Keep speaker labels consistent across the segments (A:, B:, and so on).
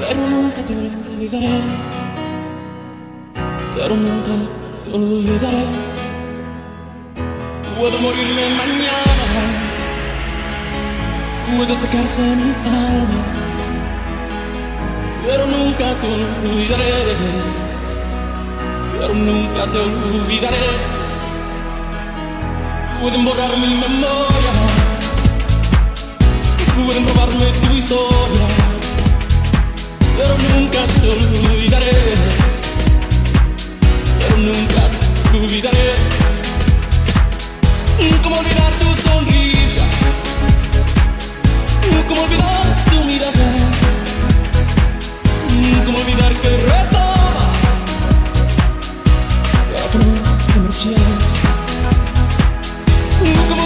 A: pero nunca te olvidaré, pero nunca te olvidaré. Puedo morirme mañana, puedo secarse mi alma, pero nunca te olvidaré, pero nunca te olvidaré. Pueden borrar mi memoria. Estuve en tu historia, pero nunca te olvidaré. Pero nunca te olvidaré. Como olvidar tu sonrisa, como olvidar tu mirada, como olvidar que retoma para que no te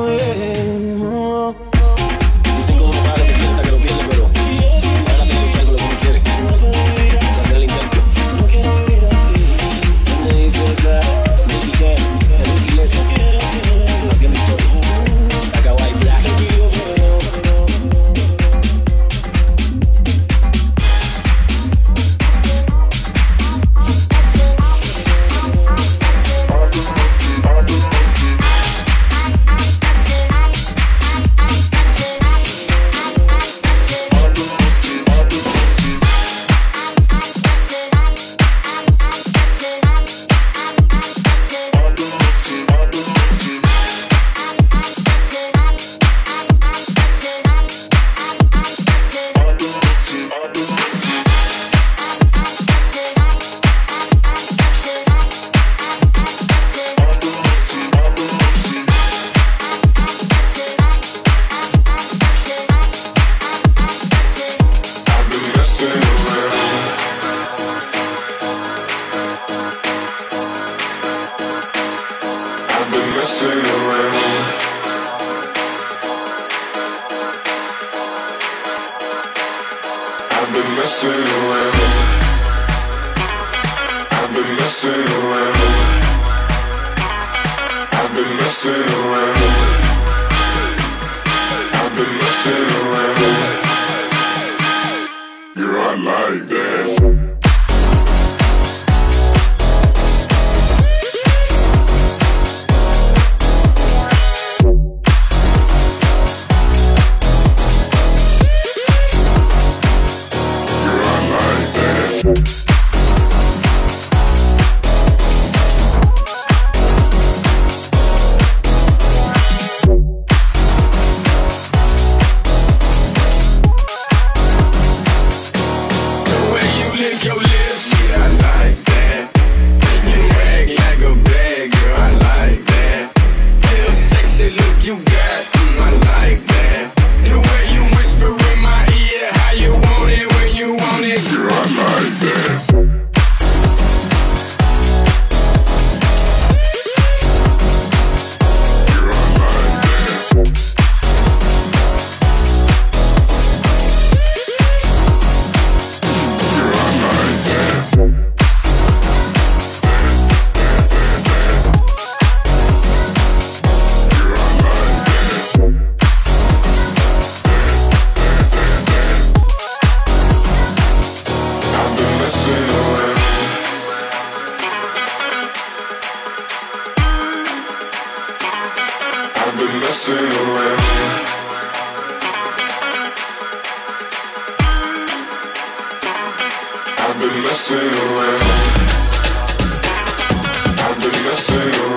B: been messing. I've been messing around. I've been messing around. I've been messing around. I've been messing around. I like that. I've been messing around. I've been messing around.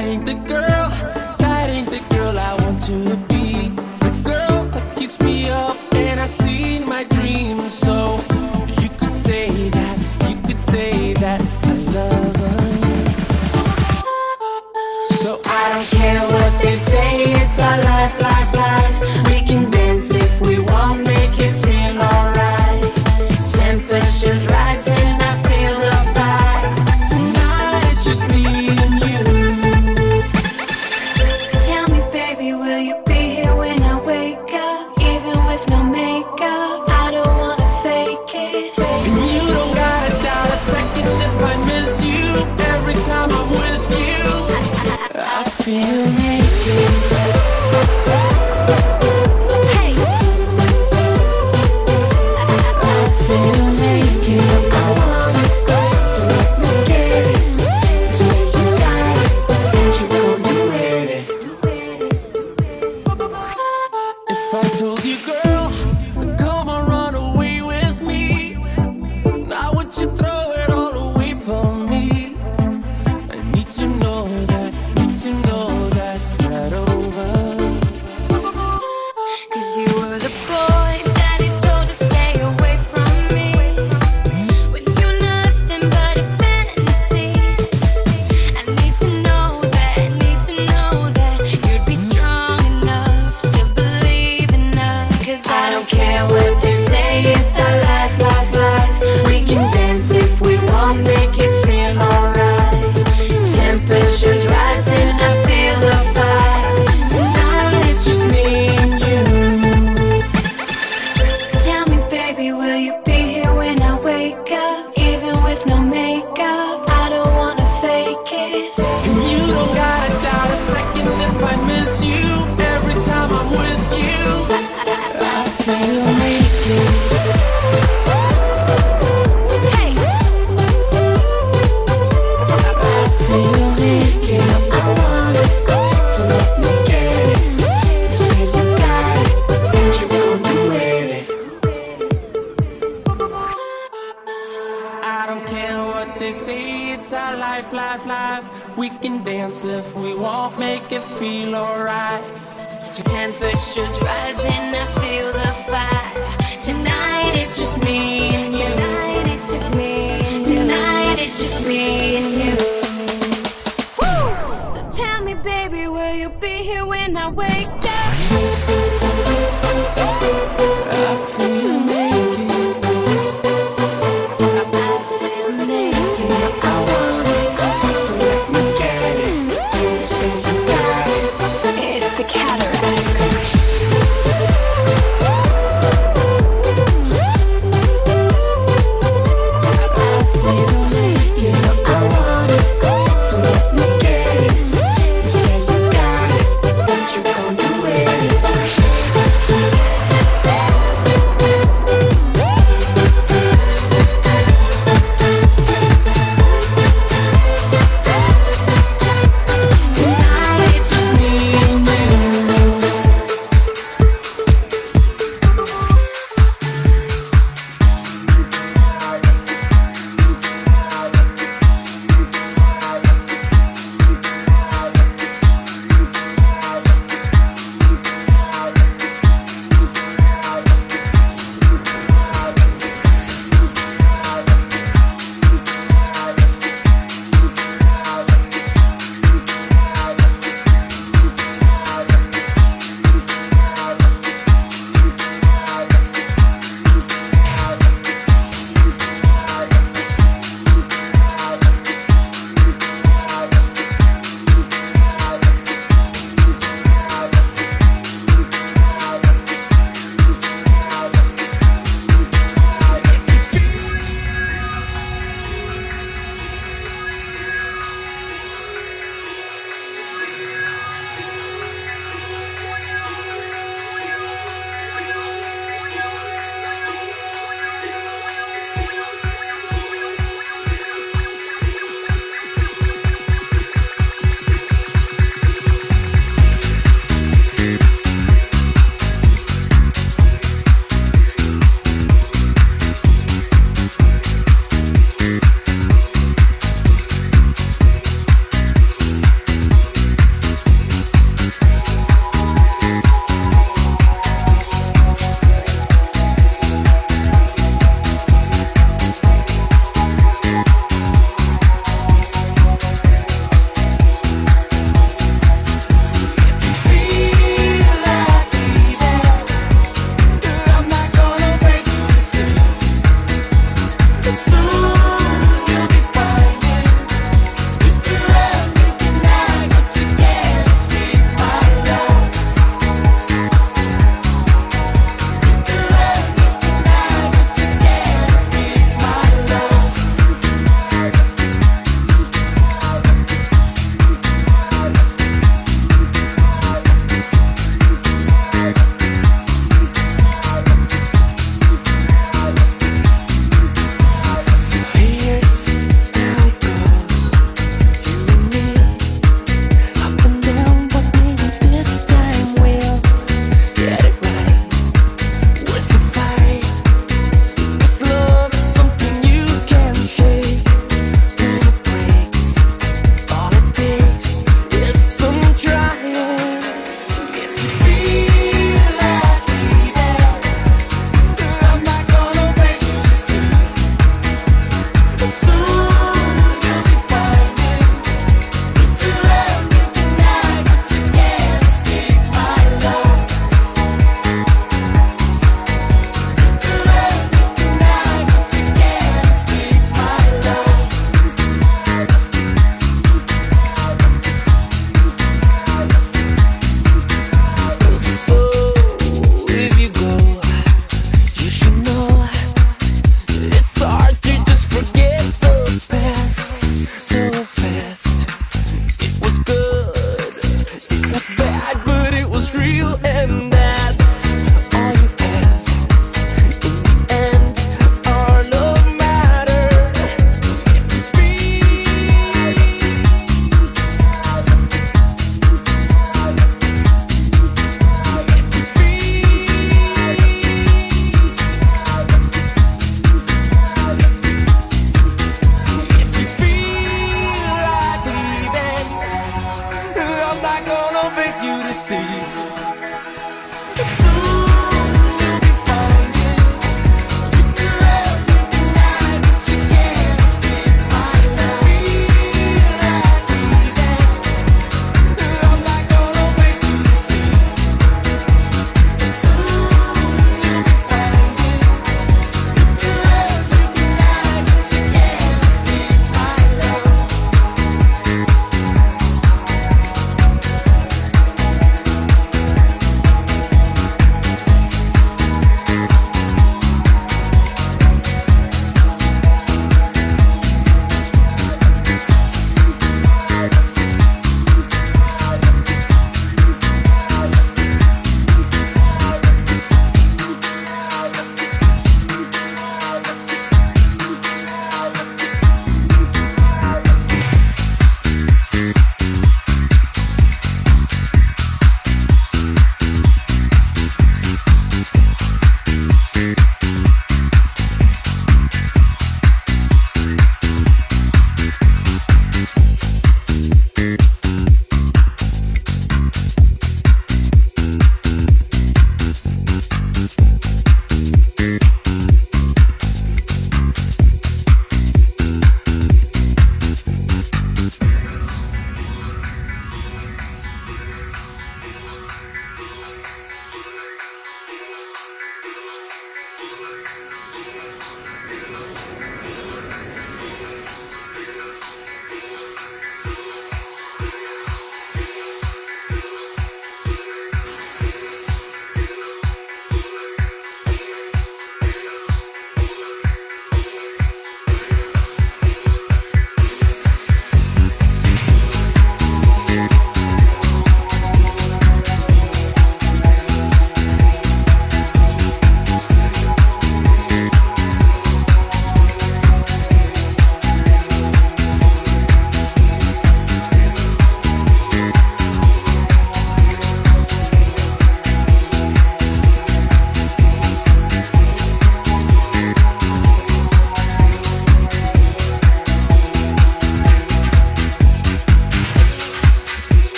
B: That
A: ain't the girl, that ain't the girl I want to be. The girl that keeps me up and I see.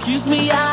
A: Excuse me, I